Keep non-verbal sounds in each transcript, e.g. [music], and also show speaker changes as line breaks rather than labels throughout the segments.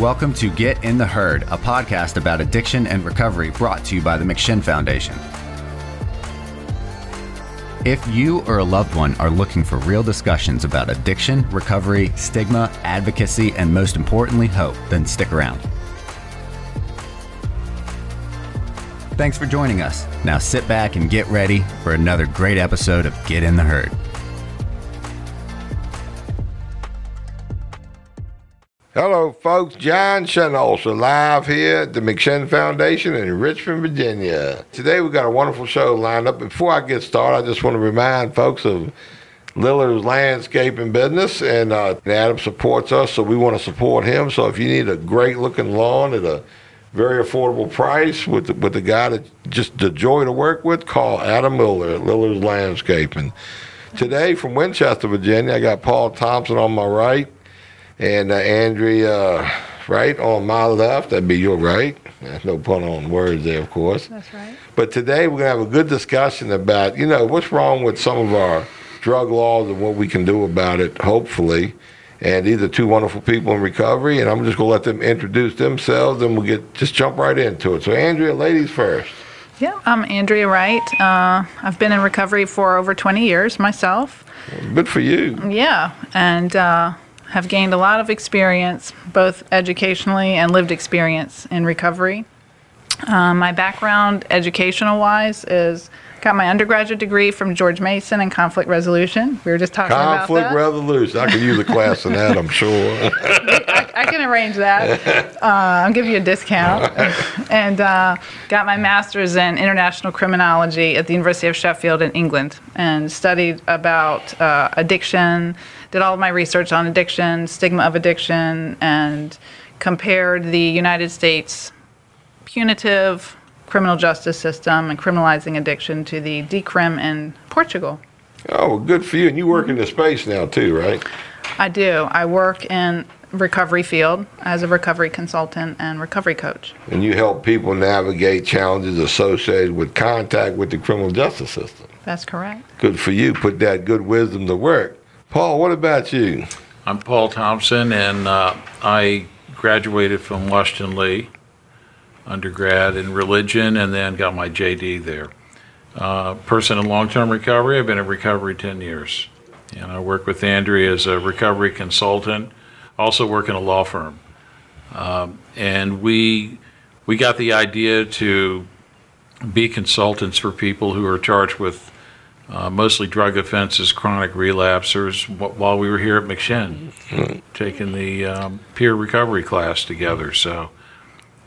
Welcome to Get in the Herd, a podcast about addiction and recovery brought to you by the McShin Foundation. If you or a loved one are looking for real discussions about addiction, recovery, stigma, advocacy, and most importantly, hope, then stick around. Thanks for joining us. Now sit back and get ready for another great episode of Get in the Herd.
Hello, folks. John Shinholser live here at the McShin Foundation in Richmond, Virginia. Today we've got a wonderful show lined up. Before I get started, I just want to remind folks of Lillard's landscaping business, and uh, Adam supports us, so we want to support him. So if you need a great looking lawn at a very affordable price with the, with the guy that just the joy to work with, call Adam Miller at Lillard's Landscaping. Today from Winchester, Virginia, I got Paul Thompson on my right and uh, Andrea right on my left. That'd be your right. No pun on words there, of course.
That's right.
But today we're gonna have a good discussion about you know what's wrong with some of our drug laws and what we can do about it. Hopefully. And these are two wonderful people in recovery, and I'm just gonna let them introduce themselves, and we'll get just jump right into it. So, Andrea, ladies first.
Yeah, I'm Andrea Wright. Uh, I've been in recovery for over 20 years myself.
Good for you.
Yeah, and uh, have gained a lot of experience, both educationally and lived experience in recovery. Um, my background, educational wise, is got my undergraduate degree from George Mason in conflict resolution. We were just talking
Conflict
about that.
resolution. I could use a class in that, I'm sure. [laughs]
I, can arrange that. [laughs] Uh, I'll give you a discount. [laughs] and uh, got my master's in international criminology at the University of Sheffield in England and studied about uh, addiction, did all of my research on addiction, stigma of addiction, and compared the United States punitive criminal justice system and criminalizing addiction to the decrim in Portugal.
Oh, well, good for you. And you work in the space now too, right?
I do. I work in recovery field as a recovery consultant and recovery coach.
And you help people navigate challenges associated with contact with the criminal justice system.
That's correct.
Good for you. Put that good wisdom to work. Paul, what about you?
I'm Paul Thompson, and uh, I graduated from Washington Lee, undergrad in religion, and then got my JD there. Uh, person in long-term recovery. I've been in recovery 10 years, and I work with Andrea as a recovery consultant. Also work in a law firm, um, and we we got the idea to be consultants for people who are charged with uh, mostly drug offenses, chronic relapsers, while we were here at McShin, taking the um, peer recovery class together. So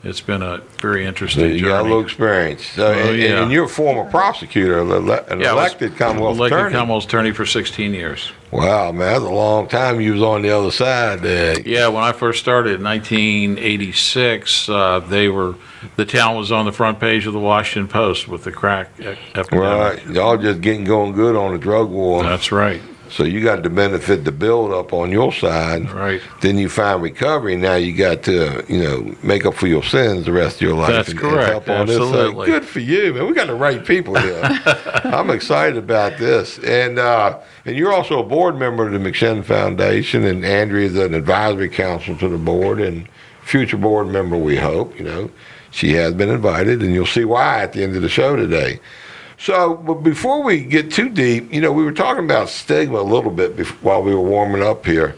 it's been a very interesting
You got a little experience. So,
Oh,
and,
yeah.
and you're a former prosecutor, an ele- an
Yeah,
elected Commonwealth
elected
attorney.
Commonwealth attorney for 16 years.
wow, man, that's a long time you was on the other side there.
Yeah, when I first started in 1986, uh, they were the town was on the front page of the Washington Post with the crack epidemic.
Right. Y'all just getting going good on the drug war.
That's right.
So you got the benefit the build up on your side.
Right.
Then you find recovery. Now you got to, you know, make up for your sins the rest of your life.
That's
and,
correct.
And help on this. So
Absolutely.
good for you, man. We got the right people here. [laughs] I'm excited about this. And uh, and you're also a board member of the McShin Foundation, and Andrea is an advisory council to the board and future board member. We hope. You know, she has been invited, and you'll see why at the end of the show today. So, but before we get too deep, you know, we were talking about stigma a little bit bef- while we were warming up here.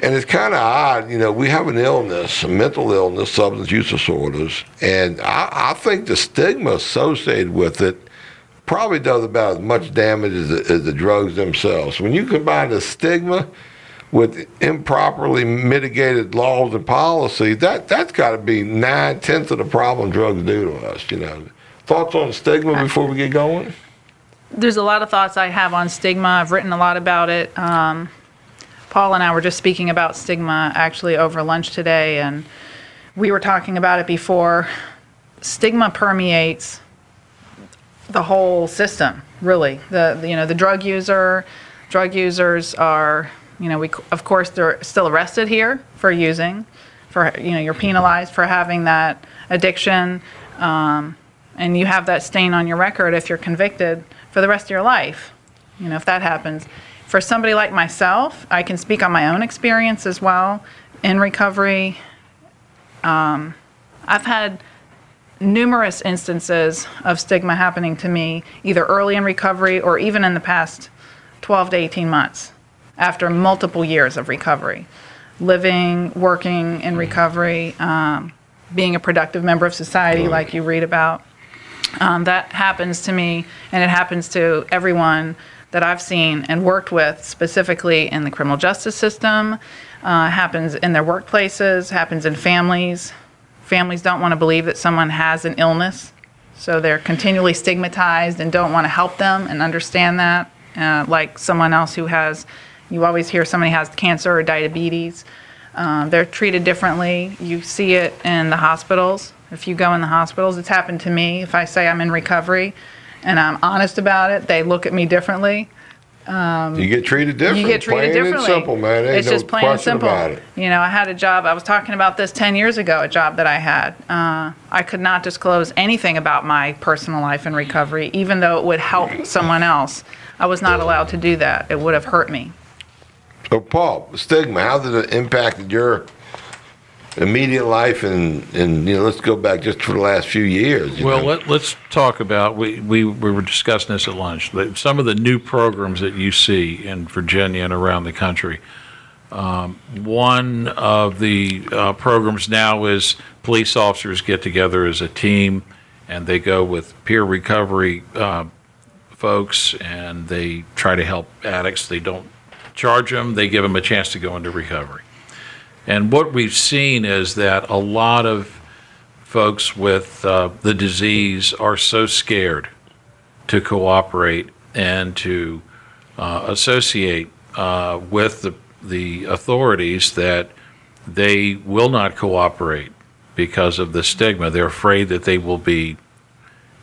And it's kind of odd, you know, we have an illness, a mental illness, substance use disorders, and I, I think the stigma associated with it probably does about as much damage as the, as the drugs themselves. When you combine the stigma with improperly mitigated laws and policies, that, that's got to be nine tenths of the problem drugs do to us, you know. Thoughts on stigma before we get going?
There's a lot of thoughts I have on stigma. I've written a lot about it. Um, Paul and I were just speaking about stigma actually over lunch today, and we were talking about it before. Stigma permeates the whole system, really. The the, you know the drug user, drug users are you know we of course they're still arrested here for using, for you know you're penalized for having that addiction, um, and you have that stain on your record if you're convicted for the rest of your life. You know if that happens. For somebody like myself, I can speak on my own experience as well in recovery Um, I've had numerous instances of stigma happening to me either early in recovery or even in the past 12 to 18 months after multiple years of recovery. Living, working in recovery, um, being a productive member of society, like you read about. Um, that happens to me, and it happens to everyone that I've seen and worked with, specifically in the criminal justice system, uh, happens in their workplaces, happens in families. Families don't want to believe that someone has an illness, so they're continually stigmatized and don't want to help them and understand that. Uh, like someone else who has, you always hear somebody has cancer or diabetes. Um, they're treated differently. You see it in the hospitals. If you go in the hospitals, it's happened to me. If I say I'm in recovery and I'm honest about it, they look at me differently.
You get treated different.
You get treated
plain
differently.
And simple, man. Ain't
it's
no
just plain and simple.
About it.
You know, I had a job. I was talking about this ten years ago. A job that I had. Uh, I could not disclose anything about my personal life in recovery, even though it would help someone else. I was not allowed to do that. It would have hurt me.
So, Paul, stigma. How did it impact your immediate life and and you know? Let's go back just for the last few years. you
Well,
know?
let, let's talk about, we, we, we were discussing this at lunch, some of the new programs that you see in Virginia and around the country. Um, one of the uh, programs now is police officers get together as a team and they go with peer recovery uh, folks and they try to help addicts. They don't charge them, they give them a chance to go into recovery. And what we've seen is that a lot of folks with uh, the disease are so scared to cooperate and to uh, associate uh, with the, the authorities that they will not cooperate because of the stigma. They're afraid that they will be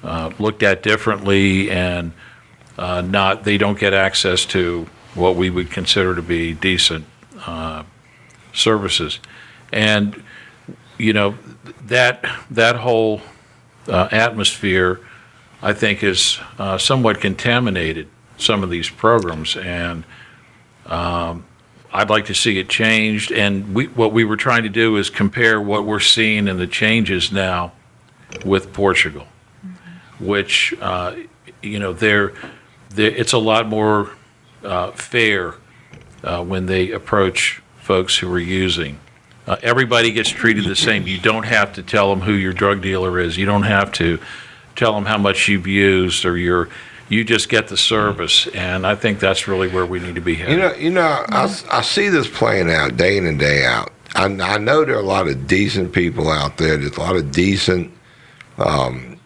uh, looked at differently and uh, not, they don't get access to what we would consider to be decent uh, services. And, you know, that, that whole uh, atmosphere, I think, is uh, somewhat contaminated some of these programs. And um, I'd like to see it changed. And we, what we were trying to do is compare what we're seeing in the changes now with Portugal, which, uh, you know, they're, they're, it's a lot more uh, fair uh, when they approach folks who are using. Uh, everybody gets treated the same. You don't have to tell them who your drug dealer is. You don't have to tell them how much you've used or your. You just get the service, and I think that's really where we need to be headed.
You know, you know, I, I see this playing out day in and day out. I, I know there are a lot of decent people out there. There's a lot of decent um,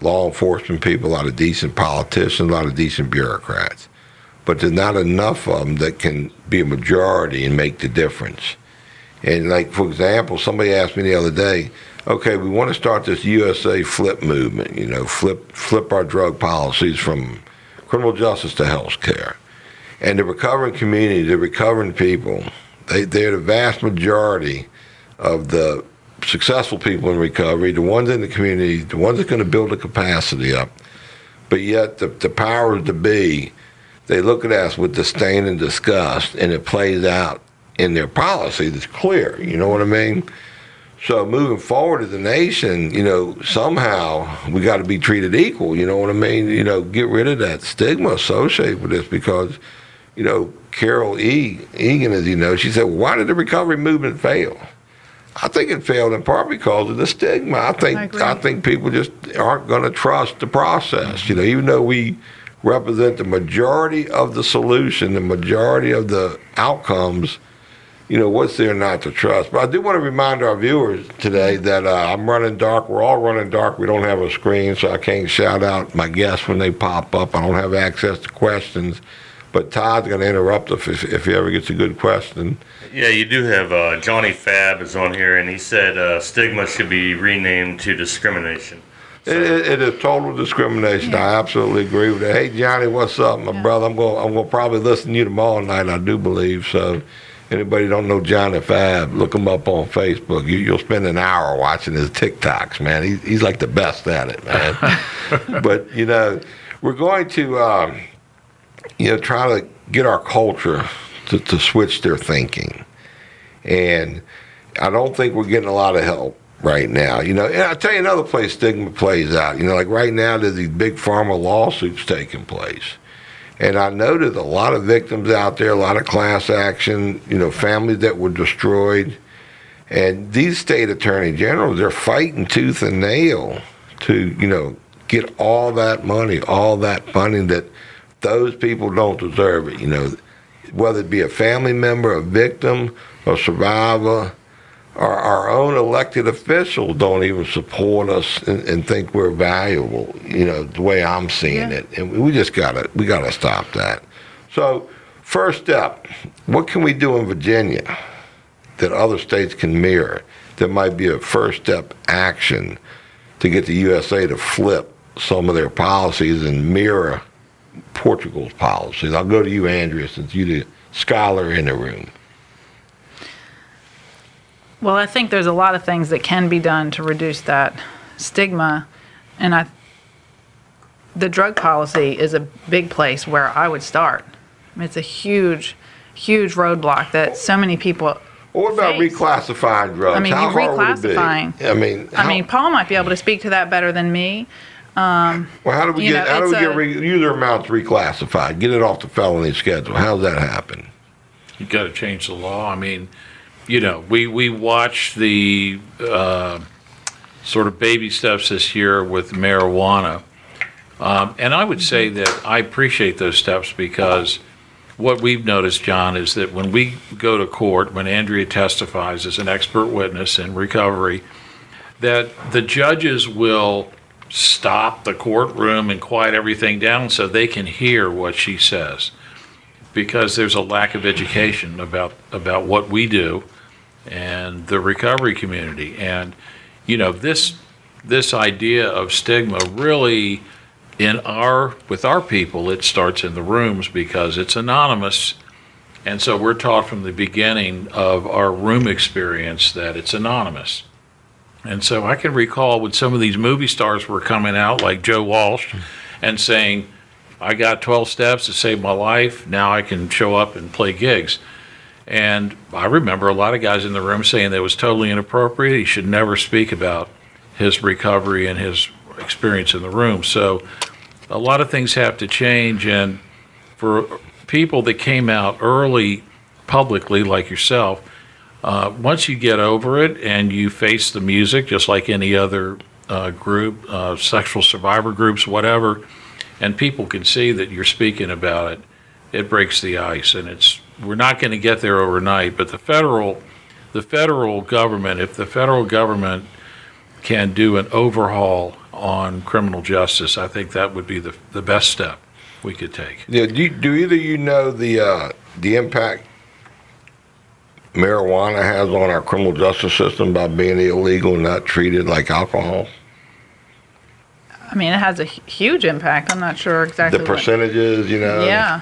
law enforcement people, a lot of decent politicians, a lot of decent bureaucrats. But there's not enough of them that can be a majority and make the difference. And like for example, somebody asked me the other day, okay, we want to start this USA flip movement. You know, flip flip our drug policies from criminal justice to health care. And the recovering community, the recovering people, they, they're the vast majority of the successful people in recovery, the ones in the community, the ones that are going to build the capacity up. But yet, the, the powers to be, they look at us with disdain and disgust, and it plays out in their policy that's clear. You know what I mean? So moving forward as a nation, you know, somehow we got to be treated equal. You know what I mean? You know, get rid of that stigma associated with this because, you know, Carol E. Egan, as you know, she said, "Why did the recovery movement fail?" I think it failed in part because of the stigma. I think
I
I, think people just aren't going to trust the process. You know, even though we represent the majority of the solution, the majority of the outcomes you know, what's there not to trust? But I do want to remind our viewers today that uh, I'm running dark. We're all running dark. We don't have a screen, so I can't shout out my guests when they pop up. I don't have access to questions. But Todd's going to interrupt if, if, he ever gets a good question.
Yeah, you do have uh, Johnny Fab is on here, and he said uh, stigma should be renamed to discrimination.
It, it, it is total discrimination. I absolutely agree with that. Hey, Johnny, what's up, my brother? I'm going. I'm going to probably listen to you tomorrow night. I do believe so. Anybody don't know Johnny Fab? Look him up on Facebook. You, you'll spend an hour watching his TikToks, man. He, he's like the best at it, man. [laughs] but you know, we're going to, um, you know, try to get our culture to, to switch their thinking, and I don't think we're getting a lot of help right now. You know, and I'll tell you another place stigma plays out. You know, like right now there's these big pharma lawsuits taking place. And I noted a lot of victims out there, a lot of class action, you know, families that were destroyed. And these state attorney generals, they're fighting tooth and nail to, you know, get all that money, all that funding that those people don't deserve it. You know, whether it be a family member, a victim, a survivor, our, our own elected officials don't even support us and, and think we're valuable. You know the way I'm seeing
Yeah.
it, and we just gotta we gotta stop that. So, first step, what can we do in Virginia that other states can mirror? That might be a first step action to get the USA to flip some of their policies and mirror Portugal's policies. I'll go to you, Andrea, since you're the scholar in the room.
Well, I think there's a lot of things that can be done to reduce that stigma, and I, the drug policy is a big place where I would start. It's a huge, huge roadblock that so many people.
What about
face.
reclassifying drugs?
I mean,
How
you
hard would it be?
reclassifying.
I mean,
I mean, Paul might be able to speak to that better than me.
Um, well, how do we get
know,
how do we
it's
get
a-
re- user amounts reclassified? Get it off the felony schedule. How does that happen?
You got to change the law. I mean, you know, we we watched the uh, sort of baby steps this year with marijuana, um, and I would say that I appreciate those steps because what we've noticed, John, is that when we go to court, when Andrea testifies as an expert witness in recovery, that the judges will stop the courtroom and quiet everything down so they can hear what she says because there's a lack of education about about what we do and the recovery community. And you know this this idea of stigma really in our with our people it starts in the rooms because it's anonymous. And so we're taught from the beginning of our room experience that it's anonymous. And so I can recall when some of these movie stars were coming out like Joe Walsh and saying I got 12 steps to save my life. Now I can show up and play gigs. And I remember a lot of guys in the room saying that was totally inappropriate. He should never speak about his recovery and his experience in the room. So a lot of things have to change. And for people that came out early publicly, like yourself, uh, once you get over it and you face the music, just like any other uh, group, uh, sexual survivor groups, whatever, and people can see that you're speaking about it, it breaks the ice. And it's we're not going to get there overnight. But the federal, the federal government, if the federal government can do an overhaul on criminal justice, I think that would be the the best step we could take.
Yeah, do, you- do either you know the uh, the impact marijuana has on our criminal justice system by being illegal and not treated like alcohol?
I mean, it has a hu- huge impact. I'm not sure exactly.
The
what-
percentages, you know.
Yeah,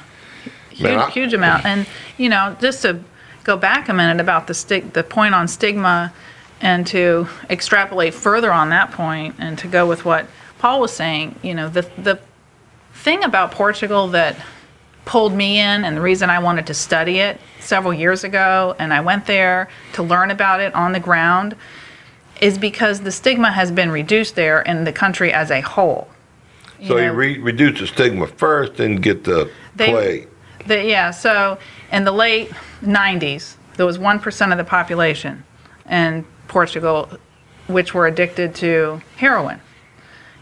huge,
Man, I-
huge amount. And you know, just to go back a minute about the stig- the point on stigma, and to extrapolate further on that point, and to go with what Paul was saying. You know, the the thing about Portugal that pulled me in, and the reason I wanted to study it several years ago, and I went there to learn about it on the ground, is because the stigma has been reduced there in the country as a whole.
So you
know,
re- reduce the stigma first and get the
They-
plague.
The, yeah, so in the late 90s, there was 1% of the population in Portugal which were addicted to heroin.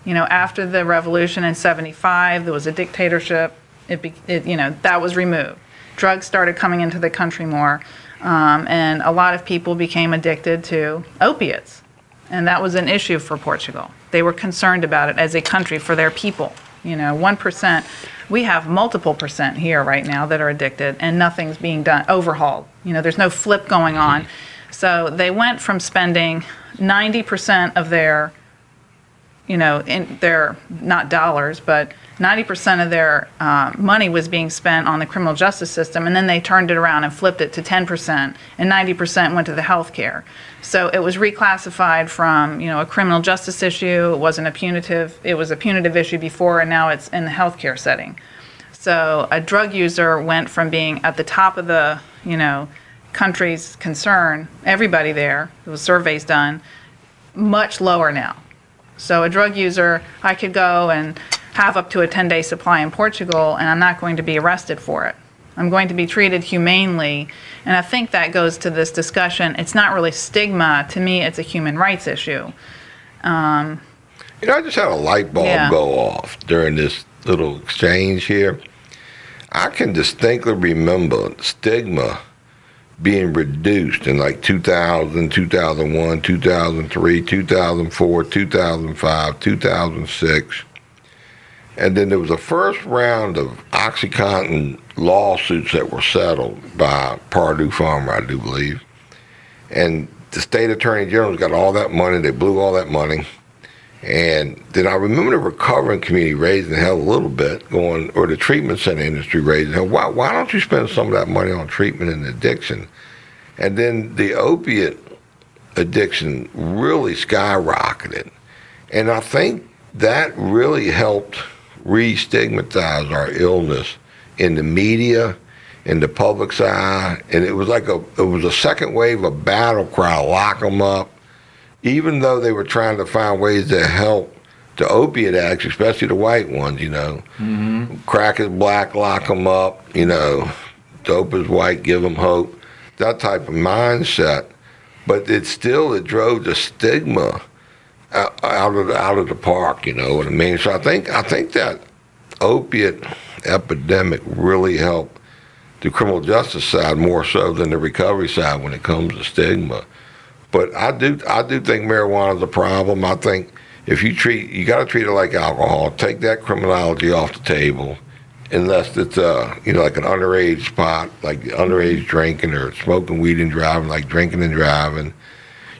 You know, after the revolution in 75, there was a dictatorship. It, be, it you know, that was removed. Drugs started coming into the country more, um, and a lot of people became addicted to opiates. And that was an issue for Portugal. They were concerned about it as a country for their people. You know, 1%. We have multiple percent here right now that are addicted, and nothing's being done, overhauled. You know, there's no flip going on. Mm-hmm. So they went from spending 90% of their, you know, in their, not dollars, but 90% of their uh, money was being spent on the criminal justice system, and then they turned it around and flipped it to 10%, and 90% went to the health care. So it was reclassified from, you know, a criminal justice issue. It wasn't a punitive. It was a punitive issue before, and now it's in the healthcare setting. So a drug user went from being at the top of the, you know, country's concern, everybody there, there was surveys done, much lower now. So a drug user, I could go and have up to a 10 day supply in Portugal, and I'm not going to be arrested for it. I'm going to be treated humanely. And I think that goes to this discussion. It's not really stigma. To me, it's a human rights issue.
Um, you know, I just had a light bulb
Yeah.
go off during this little exchange here. I can distinctly remember stigma being reduced in like 2000, 2001, 2003, 2004, 2005, 2006. And then there was a first round of OxyContin lawsuits that were settled by Purdue Pharma, I do believe. And the state attorney general's got all that money. They blew all that money. And then I remember the recovering community raising hell a little bit, going, or the treatment center industry raising hell. Why, why don't you spend some of that money on treatment and addiction? And then the opiate addiction really skyrocketed. And I think that really helped re stigmatize our illness in the media, in the public's eye. And it was like a, it was a second wave of battle cry lock them up even though they were trying to find ways to help the opiate addicts, especially the white ones, you know, mm-hmm. crack is black, lock them up, you know, dope is white, give them hope, that type of mindset. But it still it drove the stigma out out of the, out of the park, you know what I mean? So I think I think that opiate epidemic really helped the criminal justice side more so than the recovery side when it comes to stigma. But I do I do think marijuana is a problem. I think if you treat you got to treat it like alcohol. Take that criminology off the table, unless it's uh you know like an underage spot, like underage drinking or smoking weed and driving, like drinking and driving.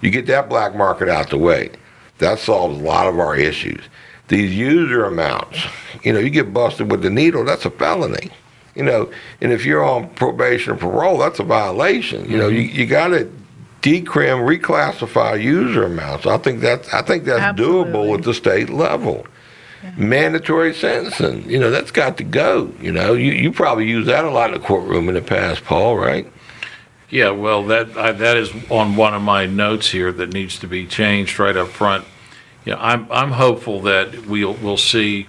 You get that black market out the way. That solves a lot of our issues. These user amounts, you know, you get busted with the needle, that's a felony. You know, and if you're on probation or parole, that's a violation. You know, you, you got to decrim, reclassify user amounts. I think that's I think that's doable at the state level. Mandatory sentencing, you know, that's got to go. You know, you, you probably use that a lot in the courtroom in the past, Paul, right?
Yeah, well, that, I, that is on one of my notes here that needs to be changed right up front. Yeah, I'm, I'm hopeful that we'll, we'll see,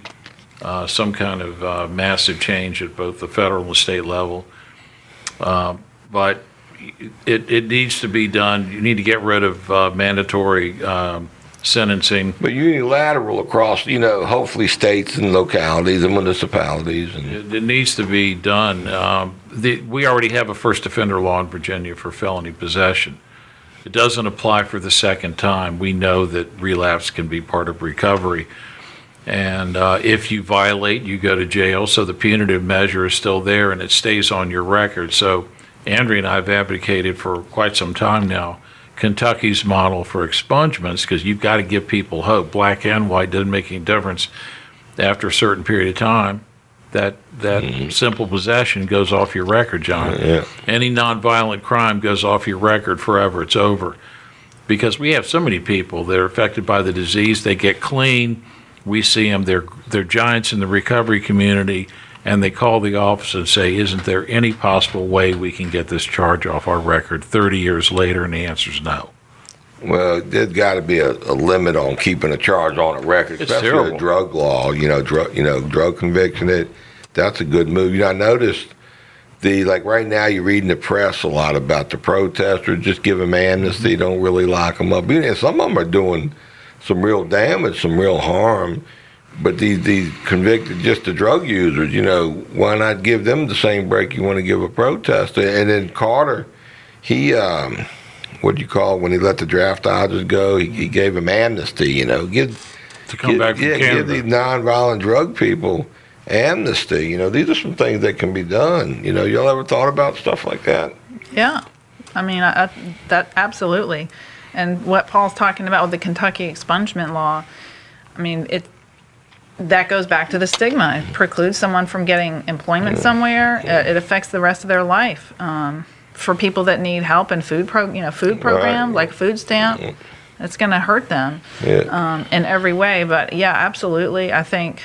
uh, some kind of, uh, massive change at both the federal and state level. Um, but it, it needs to be done, you need to get rid of, uh, mandatory, um, sentencing.
But unilateral across, you know, hopefully states and localities and municipalities and
It, it needs to be done. Um, the, we already have a first offender law in Virginia for felony possession. It doesn't apply for the second time. We know that relapse can be part of recovery. And uh, if you violate, you go to jail. So the punitive measure is still there and it stays on your record. So Andrea and I have advocated for quite some time now Kentucky's model for expungements because you've got to give people hope. Black and white doesn't make any difference after a certain period of time, that that mm-hmm. simple possession goes off your record, John.
Yeah.
Any nonviolent crime goes off your record forever. It's over. Because we have so many people that are affected by the disease, they get clean. We see them; they're they're giants in the recovery community, and they call the office and say, "Isn't there any possible way we can get this charge off our record?" Thirty years later, and the answer is no.
Well, there's got to be a, a limit on keeping a charge on a record,
It's
especially
terrible.
a drug law. You know, drug you know drug conviction. It that's a good move. You know, I noticed the like right now you're reading the press a lot about the protesters. Just give them amnesty.
Mm-hmm.
Don't really lock them up. And some of them are doing some real damage, some real harm. But these these convicted, just the drug users, you know, why not give them the same break you want to give a protester? And then Carter, he. um what do you call it when he let the draft dodgers go? He, he gave them amnesty. You know, give
To come
give,
back from
yeah,
Canada.
give these nonviolent drug people amnesty. You know, these are some things that can be done. You know, y'all ever thought about stuff like that?
Yeah, I mean, I, I, that absolutely. And what Paul's talking about with the Kentucky expungement law, I mean, it that goes back to the stigma. It precludes someone from getting employment somewhere. Uh, It affects the rest of their life. Um, for people that need help in food pro, you know, food program like food stamp, it's going to hurt them
Yeah.
um, in every way. But yeah, absolutely. I think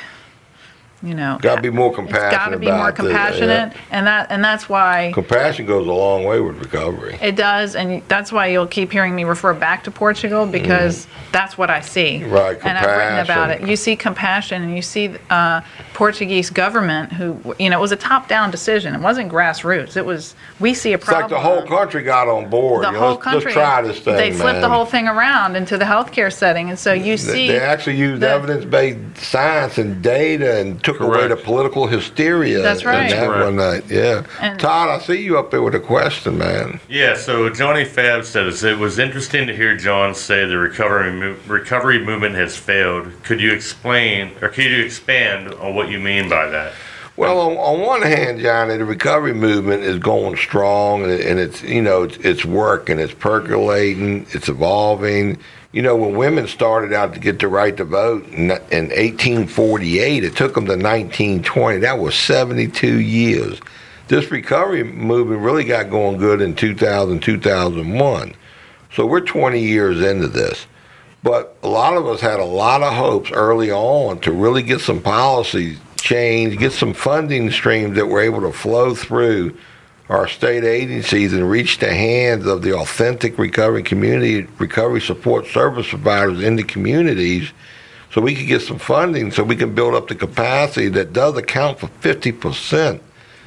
you know,
Gotta be more
It's got to
compassionate
be more
about the- yeah.
compassionate, and that and that's why
Compassion goes a long way with recovery.
it does, and that's why you'll keep hearing me refer back to Portugal because that's what I see.
Mm. Right,
And I've written about it. You see compassion, and you see uh, Portuguese government who, you know, it was a top-down decision. It wasn't grassroots. It was we see a problem.
It's like the whole country got on board.
the
you know,
whole
let's,
country.
Let's try this thing,
They flipped the whole thing around into the healthcare setting, and so you
They-
see.
They actually used
the-
evidence-based science and data and took away the political hysteria.
That's
in
right.
that
Correct.
one night. Yeah.
And-
Todd, I see you up there with a question, man.
Yeah, so Johnny Fab says it was interesting to hear John say the recovery mo- recovery movement has failed. Could you explain or could you expand on what you mean by that?
Well, on, on one hand, Johnny, the recovery movement is going strong, and, and it's you know it's, it's working, it's percolating, it's evolving. You know, when women started out to get the right to vote in, in 1848, it took them to 1920. That was 72 years. This recovery movement really got going good in 2000, 2001. So we're 20 years into this. But a lot of us had a lot of hopes early on to really get some policies changed, get some funding streams that were able to flow through our state agencies and reach the hands of the authentic recovery community, recovery support service providers in the communities so we can get some funding so we can build up the capacity that does account for 50%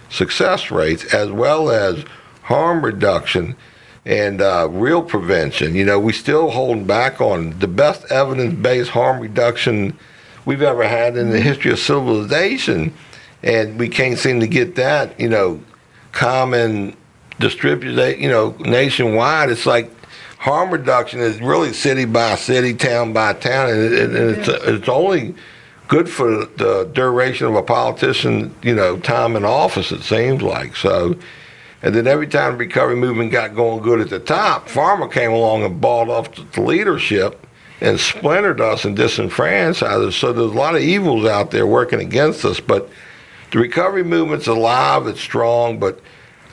success rates as well as harm reduction and uh, real prevention. You know, we still holding back on the best evidence-based harm reduction we've ever had in the history of civilization, and we can't seem to get that. You know, common distributed. You know, nationwide. It's like harm reduction is really city by city, town by town, and, it, and it's it's only good for the duration of a politician, you know, time in office. It seems like so. And then every time the recovery movement got going good at the top, Pharma came along and bought off the leadership and splintered us and disenfranchised us. So there's a lot of evils out there working against us. But the recovery movement's alive, it's strong, but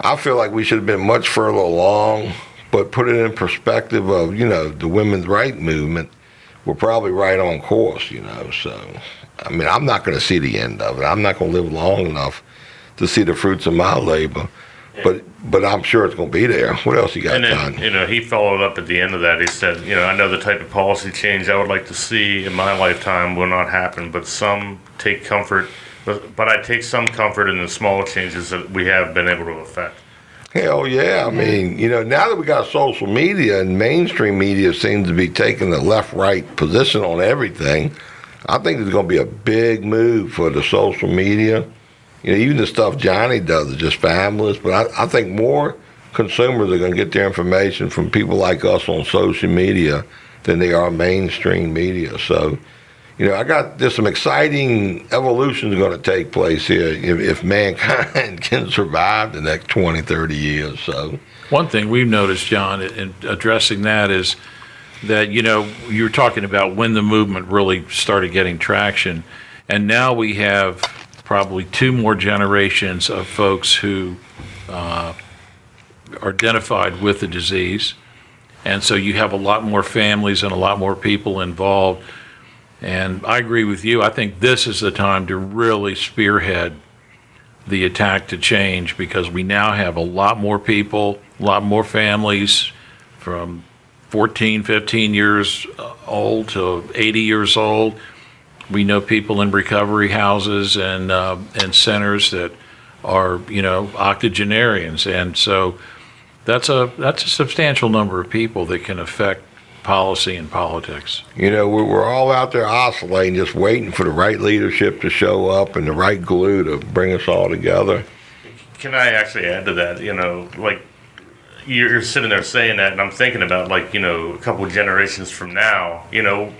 I feel like we should have been much further along. But put it in perspective of, you know, the women's right movement, we're probably right on course, you know. So, I mean, I'm not going to see the end of it. I'm not going to live long enough to see the fruits of my labor. But but I'm sure it's going to be there. What else you got,
And then, you know, he followed up at the end of that. He said, you know, I know the type of policy change I would like to see in my lifetime will not happen, but some take comfort, but, but I take some comfort in the small changes that we have been able to affect.
Hell yeah. I mean, you know, now that we got social media and mainstream media seems to be taking the left right position on everything, I think there's going to be a big move for the social media. You know, even the stuff Johnny does is just fabulous, but I, I think more consumers are going to get their information from people like us on social media than they are mainstream media. So, you know, I got there's some exciting evolutions going to take place here if, if mankind [laughs] can survive the next 20, 30 years. So,
One thing we've noticed, John, in addressing that is that, you know, you were talking about when the movement really started getting traction. And now we have probably two more generations of folks who uh, are identified with the disease. And so you have a lot more families and a lot more people involved. And I agree with you. I think this is the time to really spearhead the attack to change because we now have a lot more people, a lot more families from 14, 15 years old to 80 years old. We know people in recovery houses and uh, and centers that are you know octogenarians, and so that's a that's a substantial number of people that can affect policy and politics.
you know, we're, we're all out there oscillating, just waiting for the right leadership to show up and the right glue to bring us all together.
Can I actually add to that? You know, like you're sitting there saying that, and I'm thinking about like you know a couple generations from now. You know,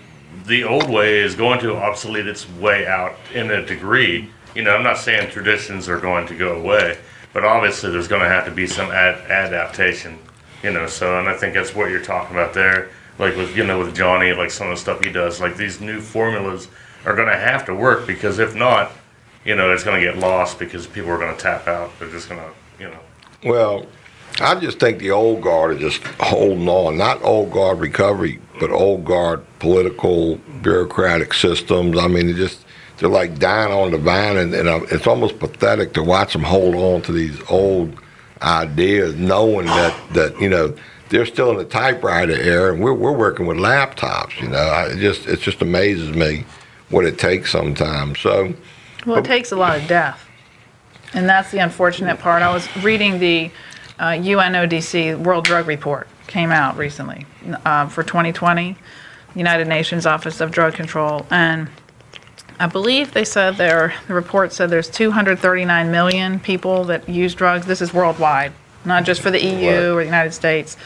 the old way is going to obsolete its way out in a degree. You know, I'm not saying traditions are going to go away, but obviously there's going to have to be some ad- adaptation. You know, so and I think that's what you're talking about there. Like with you know with Johnny, like some of the stuff he does, like these new formulas are going to have to work because if not, you know, it's going to get lost because people are going to tap out. They're just going to, you know.
Well, I just think the old guard is just holding on. Not old guard recovery, but old guard political bureaucratic systems. I mean, it just they're like dying on the vine, and, and uh, it's almost pathetic to watch them hold on to these old ideas, knowing that that you know they're still in the typewriter era, and we're we're working with laptops. You know, I it just it just amazes me what it takes sometimes. So,
Well, it takes a lot of death. And that's the unfortunate part. I was reading the uh, UNODC World Drug Report, came out recently uh, for 2020, United Nations Office of Drug Control. And I believe they said there, the report said there's 239 million people that use drugs. This is worldwide, not just for the EU or the United States.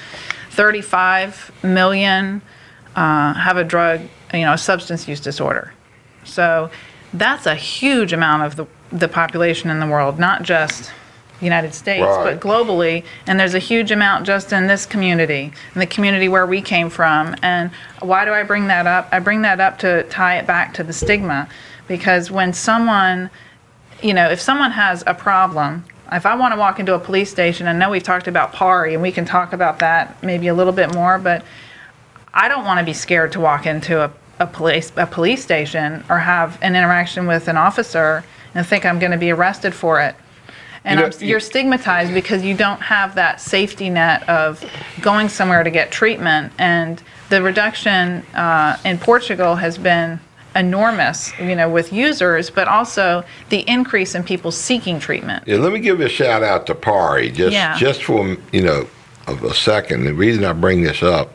35 million uh, have a drug, you know, a substance use disorder. So that's a huge amount of the, the population in the world, not just the United States,
Right.
but globally. And there's a huge amount just in this community, in the community where we came from. And why do I bring that up? I bring that up to tie it back to the stigma. Because when someone, you know, if someone has a problem, if I want to walk into a police station, I know we've talked about PAARI, and we can talk about that maybe a little bit more, but I don't want to be scared to walk into a, a police a police station or have an interaction with an officer and think I'm going to be arrested for it. And
You know,
you're stigmatized because you don't have that safety net of going somewhere to get treatment. And the reduction uh, in Portugal has been enormous, you know, with users, but also the increase in people seeking treatment.
Yeah, let me give a shout out to PAARI just
Yeah.
just for you know of a second. The reason I bring this up,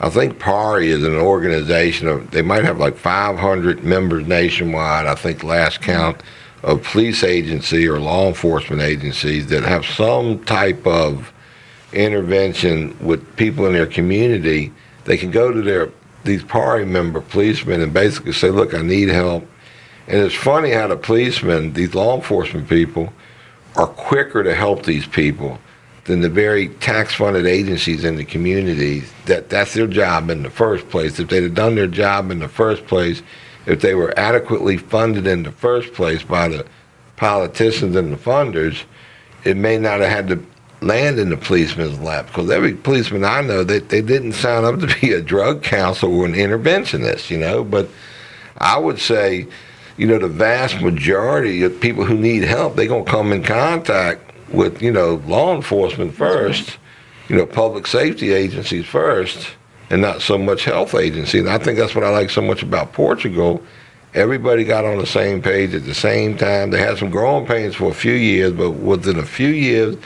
I think PAARI is an organization of they might have like 500 members nationwide. I think last mm-hmm. count of police agency or law enforcement agencies that have some type of intervention with people in their community. They can go to their these PAARI member policemen and basically say, "Look, I need help." And it's funny how the policemen, these law enforcement people, are quicker to help these people than the very tax-funded agencies in the communities. That that's their job in the first place. If they'd have done their job in the first place, if they were adequately funded in the first place by the politicians and the funders, it may not have had to land in the policeman's lap. Because every policeman I know, they, they didn't sign up to be a drug counselor or an interventionist, you know. But I would say, you know, the vast majority of people who need help, they're going to come in contact with, you know, law enforcement first, you know, public safety agencies first, and not so much health agencies. And I think that's what I like so much about Portugal. Everybody got on the same page at the same time. They had some growing pains for a few years, but within a few years,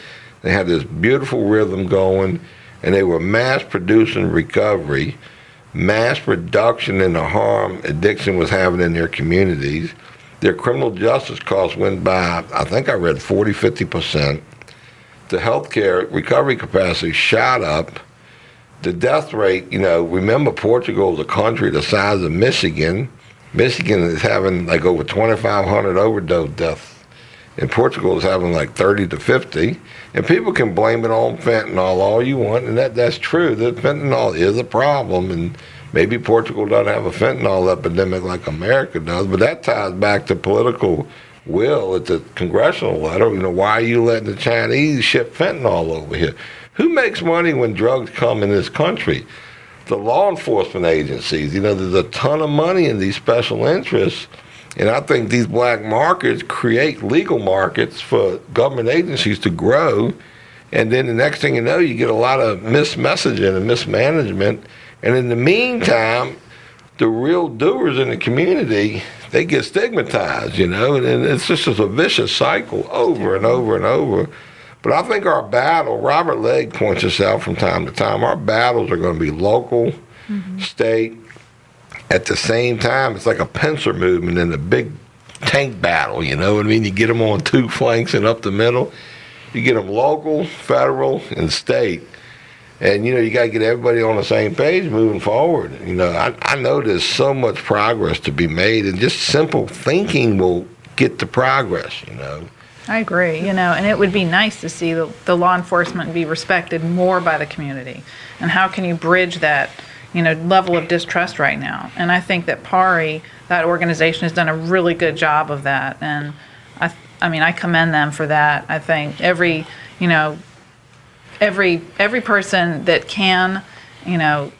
they had this beautiful rhythm going, and they were mass producing recovery mass reduction in the harm addiction was having in their communities. Their criminal justice costs went by, I think I read 40, 50%. The healthcare recovery capacity shot up. The death rate, you know, remember Portugal is a country the size of Michigan. Michigan is having like over 2,500 overdose deaths. And Portugal is having like 30 to 50. And people can blame it on fentanyl all you want, and that, that's true. That fentanyl is a problem, and maybe Portugal doesn't have a fentanyl epidemic like America does, but that ties back to political will at the congressional letter. You know, why are you letting the Chinese ship fentanyl over here? Who makes money when drugs come in this country? The law enforcement agencies. You know, there's a ton of money in these special interests. And I think these black markets create legal markets for government agencies to grow. And then the next thing you know, you get a lot of mismessaging and mismanagement. And in the meantime, the real doers in the community, they get stigmatized, you know, and it's just a vicious cycle over and over and over. But I think our battle, Robert Legg points this out from time to time, our battles are going to be local, mm-hmm. state, at the same time, it's like a pincer movement in a big tank battle. You know what I mean? You get them on two flanks and up the middle. You get them local, federal, and state. And you know you got to get everybody on the same page moving forward. You know, I, I know there's so much progress to be made, and just simple thinking will get the progress. You know.
I agree, you know, and it would be nice to see the, the law enforcement be respected more by the community. And how can you bridge that, you know, level of distrust right now? And I think that PAARI, that organization, has done a really good job of that. And I, I mean, I commend them for that. I think every, you know, every every person that can, you know,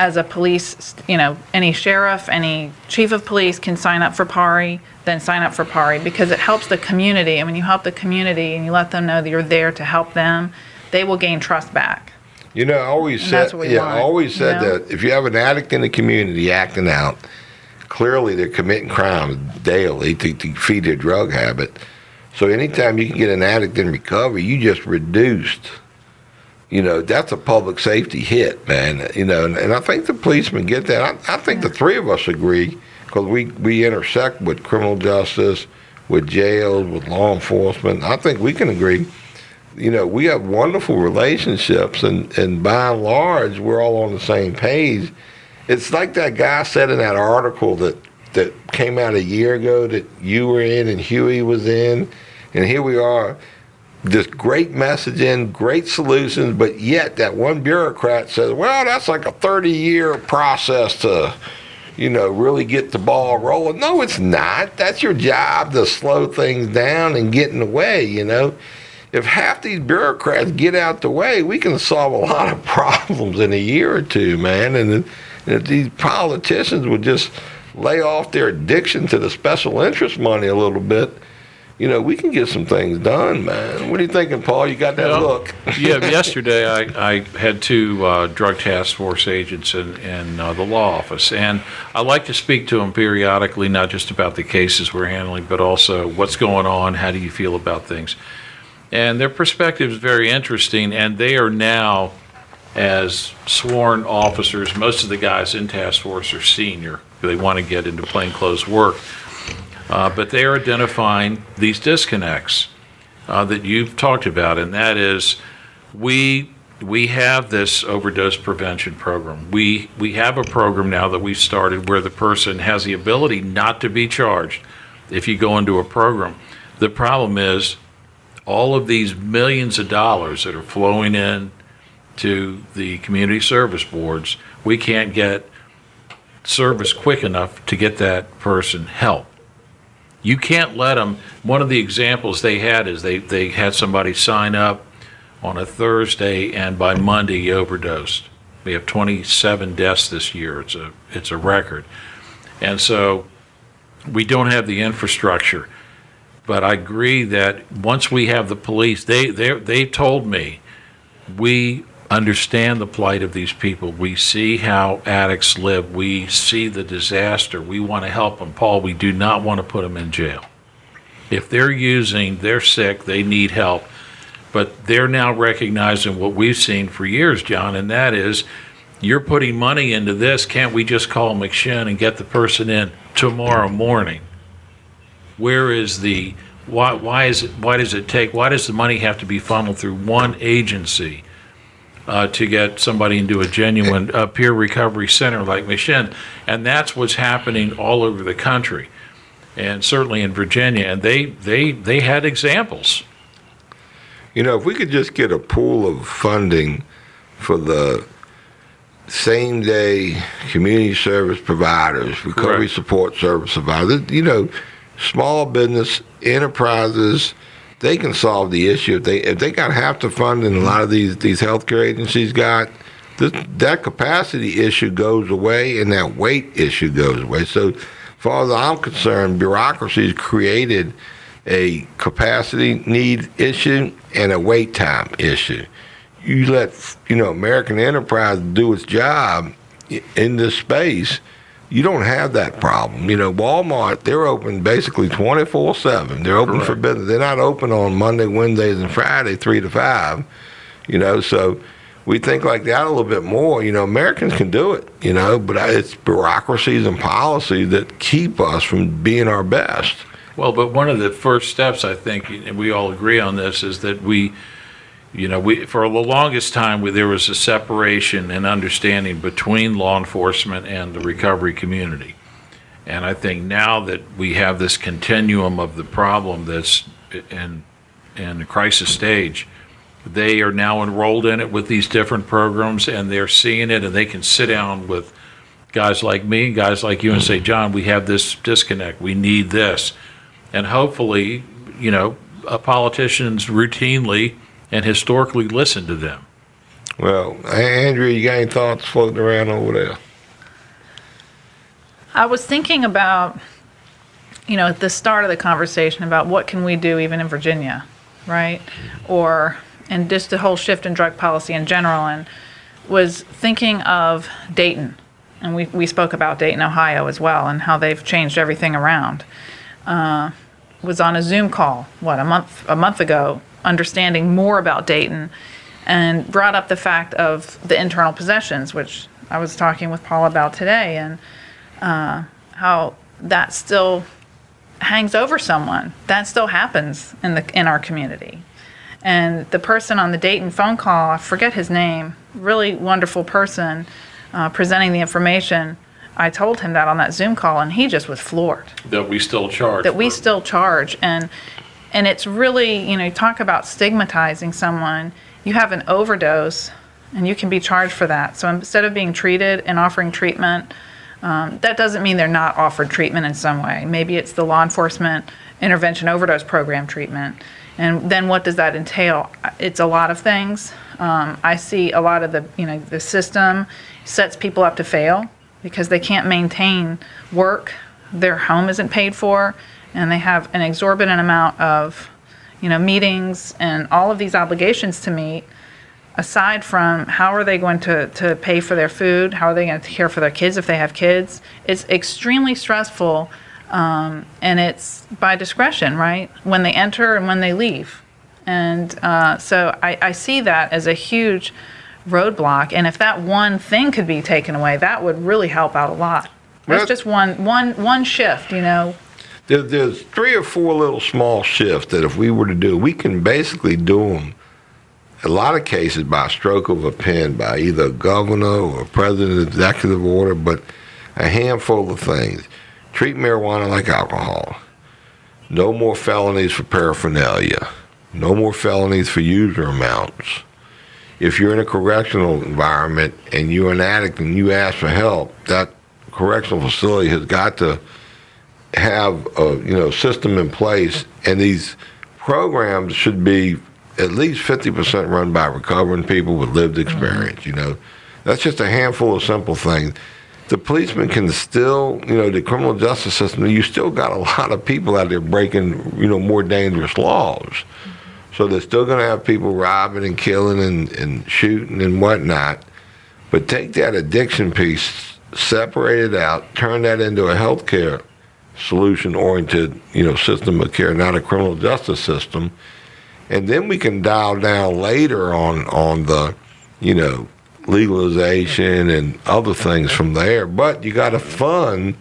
as a police, you know, any sheriff, any chief of police can sign up for PAARI, then sign up for PAARI because it helps the community. And when you help the community and you let them know that you're there to help them, they will gain trust back.
You know, I always
And
said,
that's what we
yeah,
want,
I always said
you know?
that if you have an addict in the community acting out, clearly they're committing crimes daily to, to feed their drug habit. So anytime you can get an addict in recovery, you just reduced. You know, that's a public safety hit, man. You know, and, and I think the policemen get that. I, I think the three of us agree because we, we intersect with criminal justice, with jails, with law enforcement. I think we can agree you know, we have wonderful relationships, and, and by and large, we're all on the same page. It's like that guy said in that article that, that came out a year ago that you were in and Huey was in, and here we are, This great messaging, great solutions, but yet that one bureaucrat says, well, that's like a 30 year process to, you know, really get the ball rolling. No, it's not. That's your job to slow things down and get in the way, you know if half these bureaucrats get out the way, we can solve a lot of [laughs] problems in a year or two, man. And, and if these politicians would just lay off their addiction to the special interest money a little bit, you know, we can get some things done, man. What are you thinking, Paul? You got that
Well,
look. [laughs]
yeah, yesterday I, [laughs] I had two uh, drug task force agents in, in uh, the law office, and I like to speak to them periodically, not just about the cases we're handling, but also what's going on, how do you feel about things. And their perspective is very interesting, and they are now, as sworn officers, most of the guys in task force are senior. They want to get into plainclothes work. Uh, but they are identifying these disconnects uh, that you've talked about, and that is we we have this overdose prevention program. We we have a program now that we've started where the person has the ability not to be charged if you go into a program. The problem is all of these millions of dollars that are flowing in to the community service boards, we can't get service quick enough to get that person help. You can't let them, one of the examples they had is they, they had somebody sign up on a Thursday and by Monday he overdosed. We have 27 deaths this year. It's a, it's a record. And so we don't have the infrastructure. But I agree that once we have the police, they, they, they told me, we understand the plight of these people. We see how addicts live. We see the disaster. We want to help them. Paul, we do not want to put them in jail. If they're using, they're sick, they need help. But they're now recognizing what we've seen for years, John, and that is you're putting money into this. Can't we just call McShin and get the person in tomorrow morning? Where is the why, why is it why does it take why does the money have to be funneled through one agency uh, to get somebody into a genuine uh, peer recovery center like McShin? And that's what's happening all over the country, and certainly in Virginia. And they they they had examples.
You know, if we could just get a pool of funding for the same day community service providers, recovery
Correct.
support service providers, you know, small business enterprises, they can solve the issue. If they if they got half the funding a lot of these these healthcare agencies got, this, that capacity issue goes away and that weight issue goes away. So, far as I'm concerned, bureaucracy's created a capacity need issue and a wait time issue. You let you know American enterprise do its job in this space. You don't have that problem. You know, Walmart, they're open basically 24 7. They're open for business. They're not open on Monday, Wednesdays, and Friday, 3 to 5. You know, so we think like that a little bit more. You know, Americans can do it, you know, but it's bureaucracies and policies that keep us from being our best.
Well, but one of the first steps, I think, and we all agree on this, is that we, you know, we for the longest time we, there was a separation and understanding between law enforcement and the recovery community, and I think now that we have this continuum of the problem that's in in the crisis stage, they are now enrolled in it with these different programs, and they're seeing it, and they can sit down with guys like me, guys like you, and say, John, we have this disconnect. We need this. And hopefully, you know, politicians routinely and historically listen to them.
Well, Andrea, you got any thoughts floating around over there?
I was thinking about, you know, at the start of the conversation about what can we do even in Virginia, right? Or, and just the whole shift in drug policy in general, and was thinking of Dayton. And we, we spoke about Dayton, Ohio as well, and how they've changed everything around. Uh, was on a Zoom call, what, a month, a month ago, understanding more about Dayton, and brought up the fact of the internal possessions, which I was talking with Paul about today, and uh, how that still hangs over someone. That still happens in the in our community. And the person on the Dayton phone call, I forget his name, really wonderful person, uh, presenting the information. I told him that on that Zoom call, and he just was floored
That we still charge.
that we still charge and and it's really you know talk about stigmatizing someone you have an overdose and you can be charged for that. So instead of being treated and offering treatment um, that doesn't mean they're not offered treatment in some way. Maybe it's the law enforcement intervention overdose program treatment. And then what does that entail? It's a lot of things. Um, i see a lot of the you know the system sets people up to fail because they can't maintain work their home isn't paid for and they have an exorbitant amount of you know meetings and all of these obligations to meet aside from how are they going to, to pay for their food? How are they going to care for their kids if they have kids? It's extremely stressful um, and it's by discretion right? When they enter and when they leave. And uh, so I, I see that as a huge roadblock and if that one thing could be taken away that would really help out a lot. That's just one one one shift you know
There, there's three or four little small shifts that if we were to do, we can basically do them. A lot of cases by stroke of a pen, by either a governor or a president executive order, but a handful of things. Treat marijuana like alcohol. No more felonies for paraphernalia. No more felonies for user amounts. If you're in a correctional environment and you're an addict and you ask for help, that correctional facility has got to have a you know system in place, and these programs should be at least fifty percent run by recovering people with lived mm-hmm. experience. You know, that's just a handful of simple things. The policeman can still, you know, the criminal justice system. You still got a [laughs] lot of people out there breaking, you know, more dangerous laws. Mm-hmm. So they're still going to have people robbing and killing and, and shooting and whatnot. But take that addiction piece, separate it out, turn that into a healthcare solution oriented, you know, system of care, not a criminal justice system. And then we can dial down later on on the, you know, legalization and other things from there. But you got to fund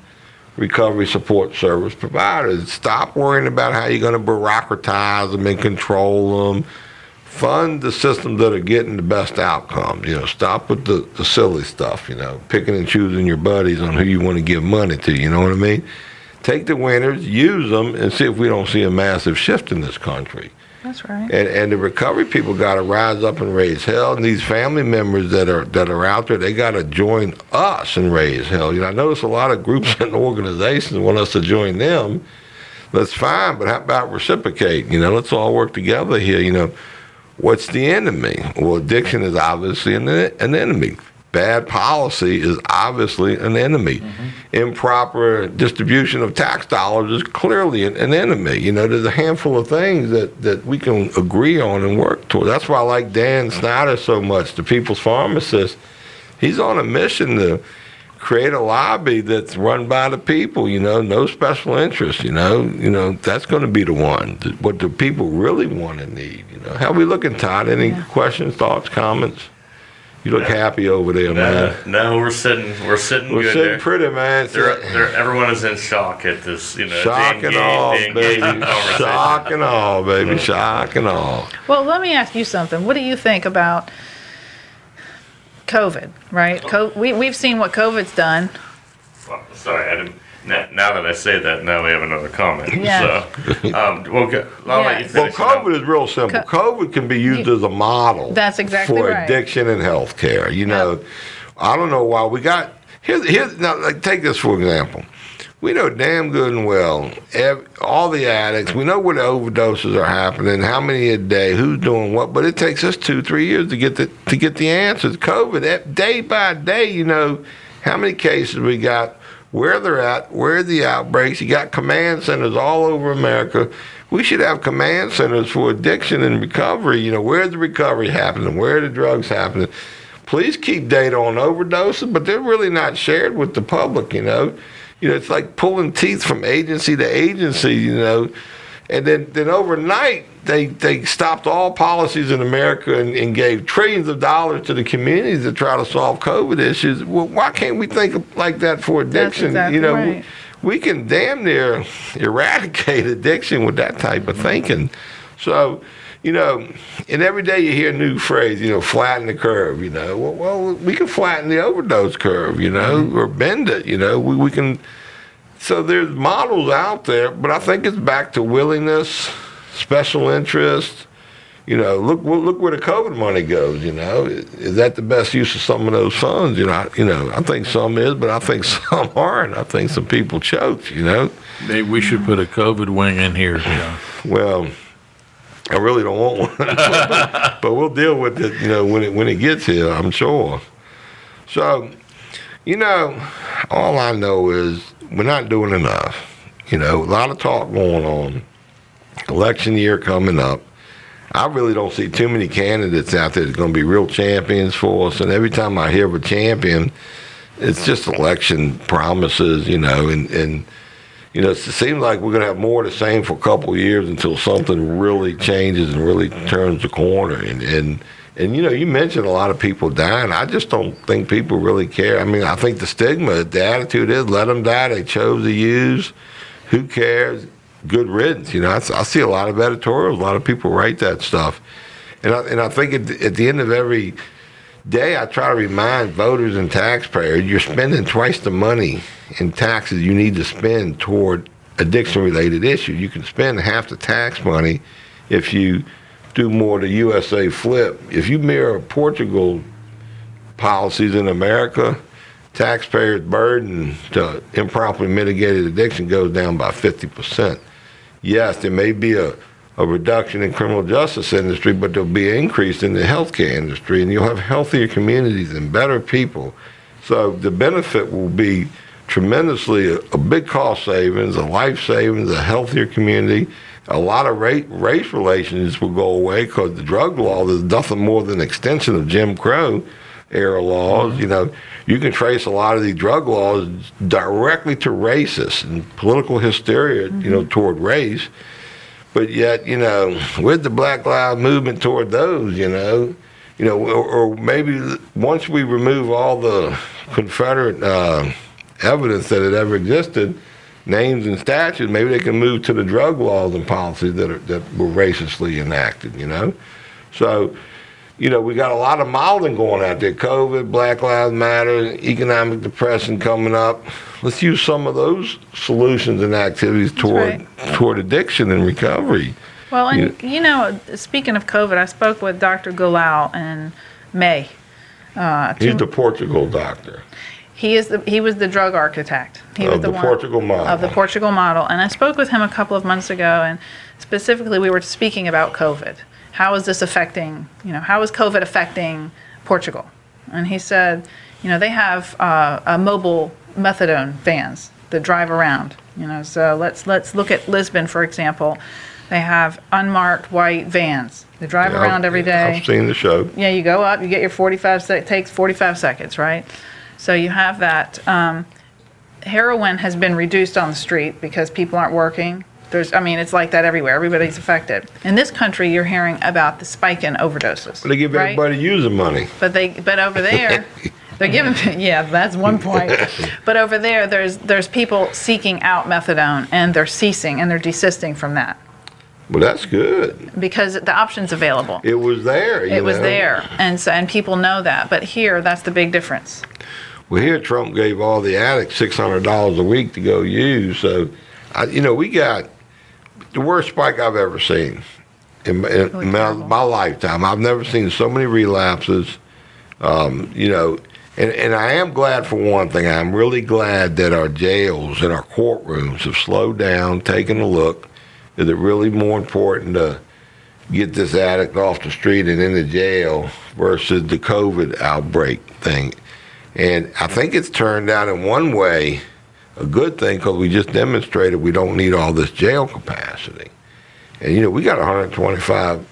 recovery support service providers. Stop worrying about how you're going to bureaucratize them and control them. Fund the systems that are getting the best outcomes. You know, stop with the, the silly stuff. You know, picking and choosing your buddies on who you want to give money to. You know what I mean? Take the winners, use them, and see if we don't see a massive shift in this country.
that's right
And and the recovery people got to rise up and raise hell. And these family members that are that are out there, they got to join us and raise hell. You know, I notice a lot of groups [laughs] and organizations want us to join them. That's fine, but how about reciprocate? You know, let's all work together here. You know, what's the enemy? Well, addiction is obviously an, an enemy. Bad policy is obviously an enemy. Mm-hmm. Improper distribution of tax dollars is clearly an, an enemy. You know, there's a handful of things that, that we can agree on and work toward. That's why I like Dan Snyder so much, the people's pharmacist. He's on a mission to create a lobby that's run by the people, you know, no special interest, you know, you know, that's going to be the one, th- what the people really want and need, you know. How we looking, Todd? Any questions, thoughts, comments? You look happy over there,
No,
man.
no, we're sitting, we're sitting
We're
good
sitting
there.
pretty, man.
They're, they're, everyone is in shock at this, you know,
Shock and
engage-
all, baby.
conversation.
Shock and all, baby. Shock and all.
Well, let me ask you something. What do you think about COVID, right? Co- we, we've seen what COVID's done.
Well, sorry, I didn't. Now, now that I say that, now we have another comment.
Yeah.
So, [laughs] um, well, go, I'll let you
Yeah.
Well,
finish.
COVID is real simple.
Co-
COVID can be used as a model.
That's exactly
for
right.
addiction and health care. You know, I don't know why we got here. Here, now, like, take this for example. we know damn good and well ev- all the addicts. We know where the overdoses are happening, how many a day, who's doing what. But it takes us two, three years to get the to get the answers. COVID, that- day by day, you know how many cases we got, where they're at, where the outbreaks. You got command centers all over America. We should have command centers for addiction and recovery. You know, where the recovery happening? Where the drugs happening? Please keep data on overdoses, but they're really not shared with the public, you know. You know, it's like pulling teeth from agency to agency, you know. And then, then overnight, they, they stopped all policies in America and, and gave trillions of dollars to the communities to try to solve COVID issues. Well, why can't we think like that for addiction?
exactly
you know,
right.
we, we can damn near [laughs] eradicate addiction with that type of thinking. So, you know, and every day you hear a new phrase, you know, flatten the curve, you know. Well, well we can flatten the overdose curve, you know, mm-hmm. or bend it, you know. We, we can. So there's models out there, but I think it's back to willingness, special interest. You know, look look where the COVID money goes. You know, is that the best use of some of those funds? You know, I, you know, I think some is, but I think [laughs] some aren't. I think some people choked. You know,
Maybe we should put a COVID wing in here, John.
well, I really don't want one, [laughs] but we'll deal with it. You know, when it when it gets here, I'm sure. So, you know, all I know is we're not doing enough. You know, a lot of talk going on. Election year coming up. I really don't see too many candidates out there that's going to be real champions for us. And every time I hear of a champion, it's just election promises, you know, and, and you know, it seems like we're going to have more of the same for a couple years until something really changes and really turns the corner. And, and, and you know, you mentioned a lot of people dying. I just don't think people really care. I mean, I think the stigma, the attitude is let them die. They chose to use. Who cares? Good riddance. You know, I, I see a lot of editorials. A lot of people write that stuff. And I, and I think at, at the end of every day, I try to remind voters and taxpayers you're spending twice the money in taxes you need to spend toward addiction related issues. You can spend half the tax money if you do more to USA flip. If you mirror Portugal policies in America, taxpayers' burden to improperly mitigated addiction goes down by 50%. Yes, there may be a, a reduction in criminal justice industry, but there'll be an increase in the healthcare industry, and you'll have healthier communities and better people. So the benefit will be tremendously a, a big cost savings, a life savings, a healthier community. A lot of race, race relations will go away because the drug law is nothing more than an extension of Jim Crow era laws. You know, you can trace a lot of these drug laws directly to racists and political hysteria, you know, toward race. But yet, you know, with the Black Lives Movement toward those, you know, you know, or, or maybe once we remove all the Confederate uh, evidence that it ever existed, names and statutes, maybe they can move to the drug laws and policies that are, that were racistly enacted. You know, so you know we got a lot of modeling going out there. COVID, Black Lives Matter, economic depression coming up. Let's use some of those solutions and activities toward toward addiction and recovery.
Well, and you know, speaking of COVID, I spoke with Dr. Goulão in May. Uh,
He's the Portugal doctor
he is the he was the drug architect. He was
of the
one
Portugal model.
of the Portugal model, and I spoke with him a couple of months ago, and specifically we were speaking about COVID. How is this affecting? You know, how is COVID affecting Portugal? And he said, you know, they have uh, a mobile methadone vans that drive around. You know, so let's let's look at Lisbon for example. They have unmarked white vans. They drive
Yeah,
around every day.
I've seen the show.
Yeah, you go up, you get your 45 sec- takes 45 seconds, right? So you have that. Um, heroin has been reduced on the street because people aren't working. There's, I mean, it's like that everywhere. Everybody's affected. In this country, you're hearing about the spike in overdoses.
They give
right?
everybody using money.
But they, but over there, [laughs] they're giving. Yeah, that's one point. But over there, there's there's people seeking out methadone and they're ceasing and they're desisting from that
Well, that's good.
because the option's available.
It was there.
It was
know.
there, and so and people know that. But here, that's the big difference.
Well, here Trump gave all the addicts six hundred dollars a week to go use. So, I, you know, we got the worst spike I've ever seen in, my- in my, my lifetime. I've never seen so many relapses. Um, you know, And, and I am glad for one thing. I'm really glad that our jails and our courtrooms have slowed down, taken a look. Is it really more important to get this addict off the street and into jail versus the COVID outbreak thing? And I think it's turned out in one way a good thing because we just demonstrated we don't need all this jail capacity. And you know, we got 125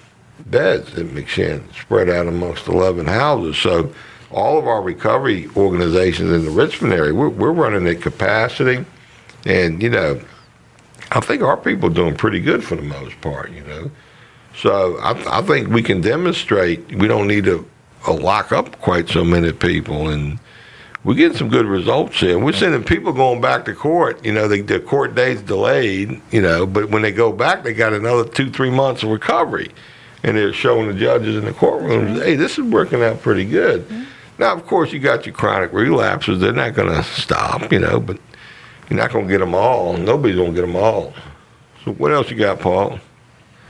beds at McShin spread out amongst 11 houses. So all of our recovery organizations in the Richmond area, we're, we're running at capacity. And, you know, I think our people are doing pretty good for the most part, you know. So I, I think we can demonstrate we don't need to uh, lock up quite so many people. And we're getting some good results here. We're sending people going back to court. You know, the, the court date's delayed, you know, but when they go back, they got another two, three months of recovery. And they're showing the judges in the courtrooms, hey, this is working out pretty good. Mm-hmm. Now, of course, you got your chronic relapses. They're not going to stop, you know, but you're not going to get them all. Nobody's going to get them all. So, what else you got, Paul?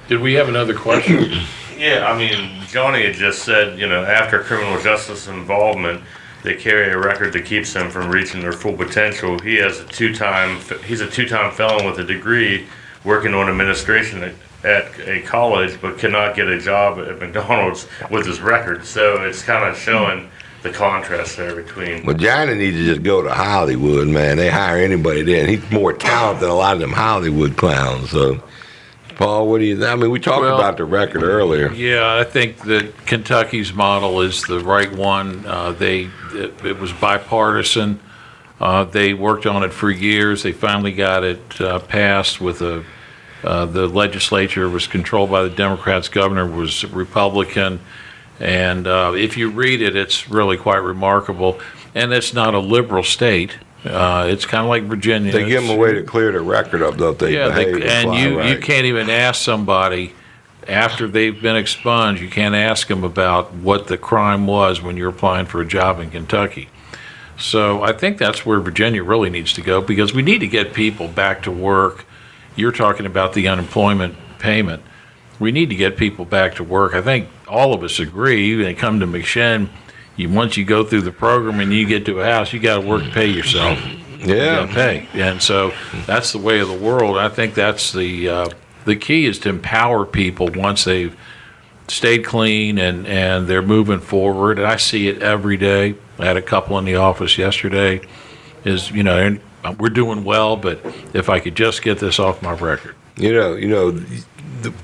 Did we have another question? [coughs]
Yeah, I mean, Johnny had just said, you know, after criminal justice involvement, they carry a record that keeps them from reaching their full potential. He has a two-time, he's a two-time felon with a degree, working on administration at, at a college, but cannot get a job at McDonald's with his record. So it's kind of showing the contrast there between.
Well, Johnny needs to just go to Hollywood, man. They hire anybody there, he's more talented than a lot of them Hollywood clowns. So, Paul, what do you? I mean, we talked
Well,
about the record earlier.
Yeah, I think that Kentucky's model is the right one. Uh, they, it, it was bipartisan. Uh, they worked on it for years. They finally got it uh, passed with a, uh, the legislature was controlled by the Democrats. Governor was Republican. And uh, if you read it, it's really quite remarkable. And it's not a liberal state. Uh, it's kind of like Virginia.
They give them a way to clear the record up. If they
yeah, they,
and,
you
right.
you can't even ask somebody after they've been expunged. You can't ask them about what the crime was when you're applying for a job in Kentucky. So I think that's where Virginia really needs to go because we need to get people back to work. You're talking about the unemployment payment. We need to get people back to work. I think all of us agree. When they come to McShin, you once you go through the program and you get to a house, you got to work to pay yourself
Yeah.
gotta pay. And so that's the way of the world. I think that's the uh, the key is to empower people once they've stayed clean and and they're moving forward. And I see it every day. I had a couple in the office yesterday. Is you know we're doing well, but if I could just get this off my record.
You know, you know.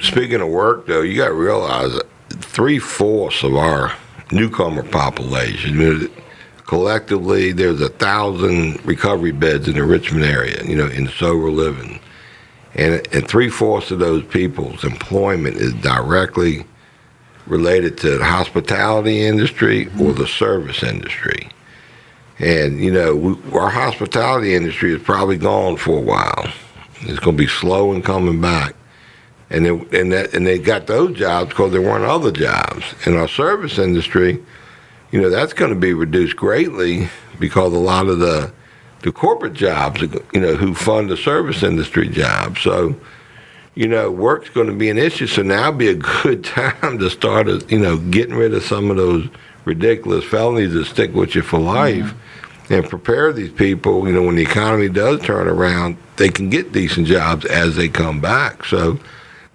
Speaking of work, though, you got to realize that three fourths of our newcomer population. Collectively, there's a thousand recovery beds in the Richmond area. You know, in sober living, and and three fourths of those people's employment is directly related to the hospitality industry or the service industry. And you know, we, our hospitality industry is probably gone for a while. It's going to be slow in coming back. And they, and that, and they got those jobs because there weren't other jobs. In our service industry, you know, that's going to be reduced greatly because a lot of the the corporate jobs, you know, who fund the service industry jobs. So, you know, work's going to be an issue. So now would be a [laughs] good time to start, uh, you know, getting rid of some of those ridiculous felonies that stick with you for life and prepare these people, you know, when the economy does turn around, they can get decent jobs as they come back. So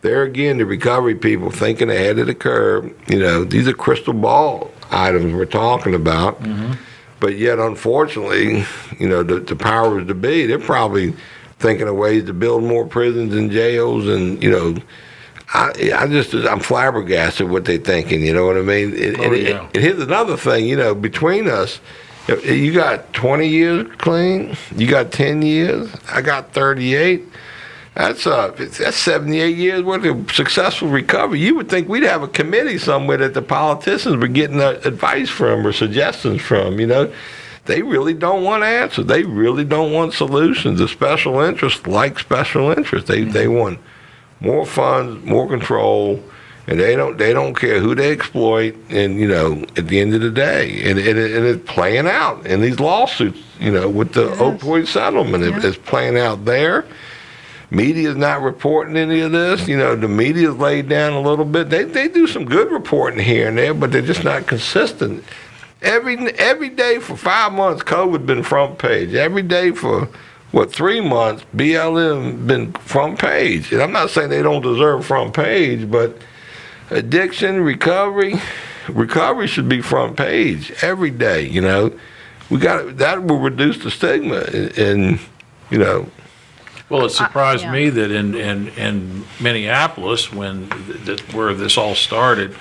there again, the recovery people thinking ahead of the curve, you know, these are crystal ball items we're talking about. Mm-hmm. But yet, unfortunately, you know, the, the powers to be, they're probably thinking of ways to build more prisons and jails and, you know, I, I just I'm flabbergasted what they're thinking. You know what I mean? And,
Oh,
and,
yeah.
and here's another thing. You know, between us, you got 20 years clean. You got 10 years. I got 38. That's uh, that's 78 years worth of successful recovery. You would think we'd have a committee somewhere that the politicians were getting uh, advice from or suggestions from. You know, they really don't want answers. They really don't want solutions. The special interests like special interests. They they want more funds, more control, and they don't they don't care who they exploit. And you know, at the end of the day, and, and, it- and it's playing out in these lawsuits. You know, with the opioid settlement,
Yeah.
it's playing out there. Media's not reporting any of this. You know, the media's laid down a little bit. They they do some good reporting here and there, but they're just not consistent. every every day for five months, COVID been front page. Every day for what three months, BLM been front page. And I'm not saying they don't deserve front page, but addiction recovery, recovery should be front page every day. You know, we got that will reduce the stigma, and, and you know,
Well, it surprised
yeah.
me that in, in, in Minneapolis, when, th- that, where this all started,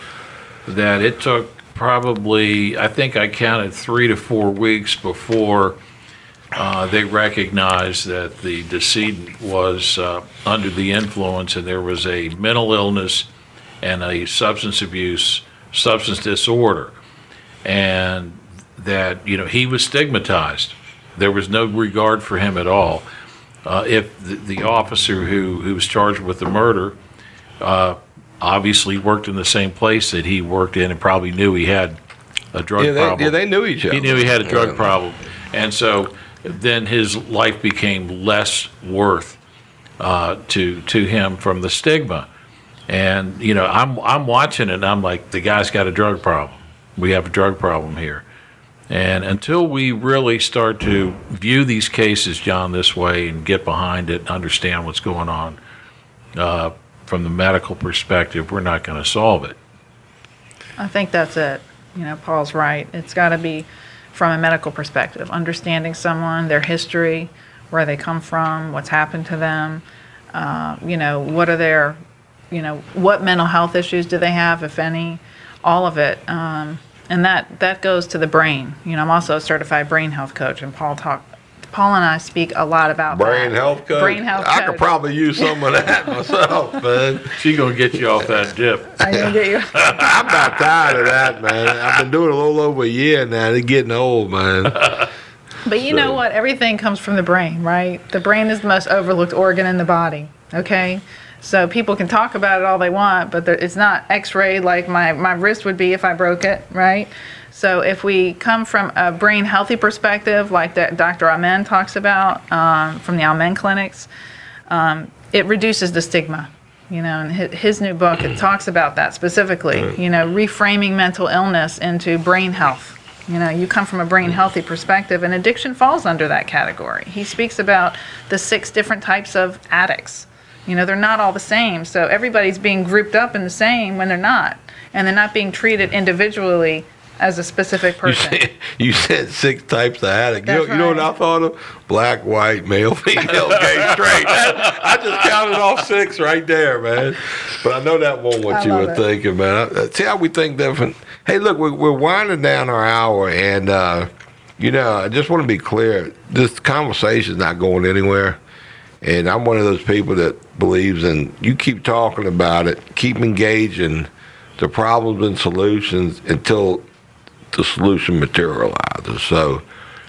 that it took probably, I think I counted three to four weeks before uh, they recognized that the decedent was uh, under the influence and there was a mental illness and a substance abuse, substance disorder. And that, you know, he was stigmatized. There was no regard for him at all uh, if the, the officer who, who was charged with the murder uh, obviously worked in the same place that he worked in and probably knew he had a drug
yeah, they,
problem.
yeah, they knew each other.
he knew he had a drug problem. And so then his life became less worth uh, to, to him from the stigma. And, you know, I'm, I'm watching it and I'm like, the guy's got a drug problem. We have a drug problem here. And until we really start to view these cases, John, this way and get behind it and understand what's going on uh, from the medical perspective, we're not going to solve it.
I think that's it. You know, Paul's right. It's got to be from a medical perspective, understanding someone, their history, where they come from, what's happened to them. Uh, you know, what are their, you know, what mental health issues do they have, if any? All of it. Um, and that that goes to the brain. You know, I'm also a certified brain health coach, and Paul talk. Paul and I speak a lot about
Brain
that.
health coach.
Brain health
I
coach.
could probably use some of that [laughs] myself, man.
She going to get you off that dip.
I didn't get you. [laughs]
I'm about tired of that, man. I've been doing it a little over a year now. It's getting old, man.
But you know what? Everything comes from the brain, right? The brain is the most overlooked organ in the body. Okay, so people can talk about it all they want, but there, it's not X-rayed like my my wrist would be if I broke it, right? So if we come from a brain healthy perspective, like that Dr. Amen talks about um, from the Amen clinics, um, it reduces the stigma. You know, and his, his new book it talks about that specifically. You know, reframing mental illness into brain health. You know, you come from a brain healthy perspective, and addiction falls under that category. He speaks about the six different types of addicts. You know, they're not all the same, so everybody's being grouped up in the same when they're not, and they're not being treated individually as a specific
You
person.
said, you said six types of addict. You know,
That's
you know what I thought of? Black, white, male, [laughs] female, gay, straight. I just counted off six right there, man. But I know that wasn't what
I
you were
it.
thinking, man. I- See how we think different. Hey, look, we're, we're winding down our hour, and uh, you know, I just want to be clear. This conversation is not going anywhere. And I'm one of those people that believes in you keep talking about it, keep engaging the problems and solutions until the solution materializes. So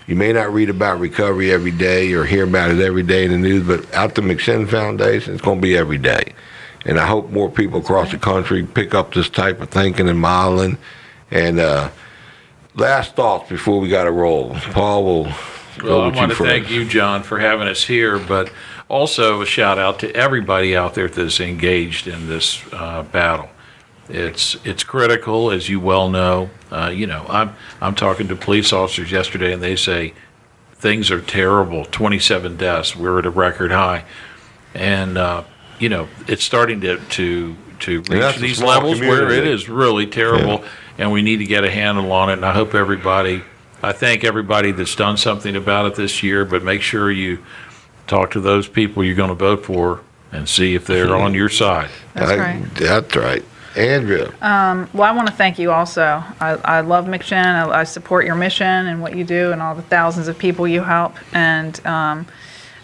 you may not read about recovery every day or hear about it every day in the news, but out the McShin Foundation, it's going to be every day. And I hope more people across the country pick up this type of thinking and modeling. And uh, last thoughts before we got to roll. Paul will
Well, I want to thank you, John, for having us here, but also a shout out to everybody out there that's engaged in this uh, battle. It's it's critical, as you well know. Uh, you know, I'm I'm talking to police officers yesterday, and they say things are terrible. 27 deaths. We're at a record high, and uh, you know it's starting to to to reach these levels where it
community.
is really terrible, and we need to get a handle on it. And I hope everybody, I thank everybody that's done something about it this year. But make sure you talk to those people you're going to vote for and see if they're on your side. [laughs]
That's
I-
right.
That's right. Andrea.
Well, I want to thank you also. I, I love McShin. I, I support your mission and what you do and all the thousands of people you help. And um,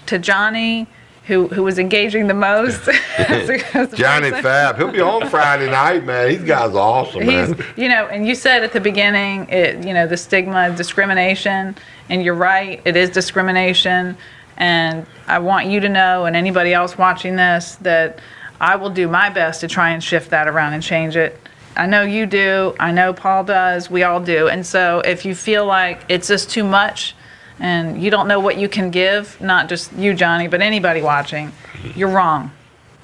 to Johnny, who who was engaging the most. [laughs] [laughs] as a- as a
Johnny
person.
Fab. He'll be on Friday night, man. These guys are awesome,
He's,
man.
you know, and you said at the beginning, it, you know, the stigma, discrimination, and you're right, it is discrimination. And I want you to know, and anybody else watching this, that I will do my best to try and shift that around and change it. I know you do. I know Paul does. We all do. And so if you feel like it's just too much and you don't know what you can give, not just you, Johnny, but anybody watching, you're wrong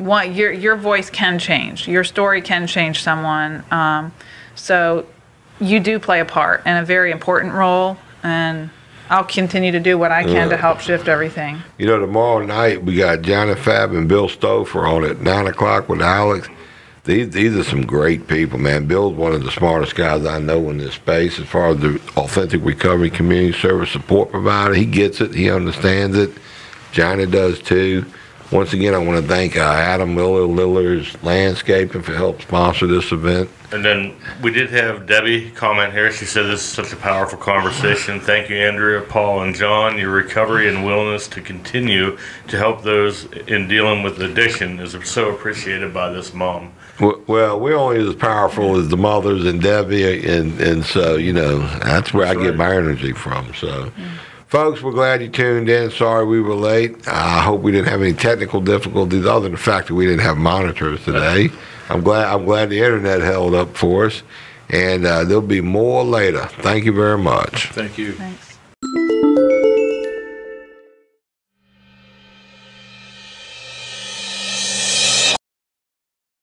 what your your voice can change. Your story can change someone. Um, so you do play a part and a very important role, and I'll continue to do what I can to help shift everything.
You know, tomorrow night we got Johnny Fab and Bill Stauffer on at nine o'clock with Alex. These these are some great people, man. Bill's one of the smartest guys I know in this space as far as the authentic recovery community service support provider. He gets it. He understands it. Johnny does too. Once again, I want to thank uh, Adam Miller, Lillard's Landscaping for help sponsor this event.
And then we did have Debbie comment here. She said this is such a powerful conversation. Thank you, Andrea, Paul, and John. Your recovery and willingness to continue to help those in dealing with addiction is so appreciated by this mom.
Well, we're only as powerful as the mothers and Debbie, and, and so, you know, that's where I
That's
get my energy from. So, folks, we're glad you tuned in. Sorry we were late. I hope we didn't have any technical difficulties other than the fact that we didn't have monitors today. I'm glad, I'm glad the internet held up for us, and uh, there'll be more later. Thank you very much.
Thank you.
Thanks.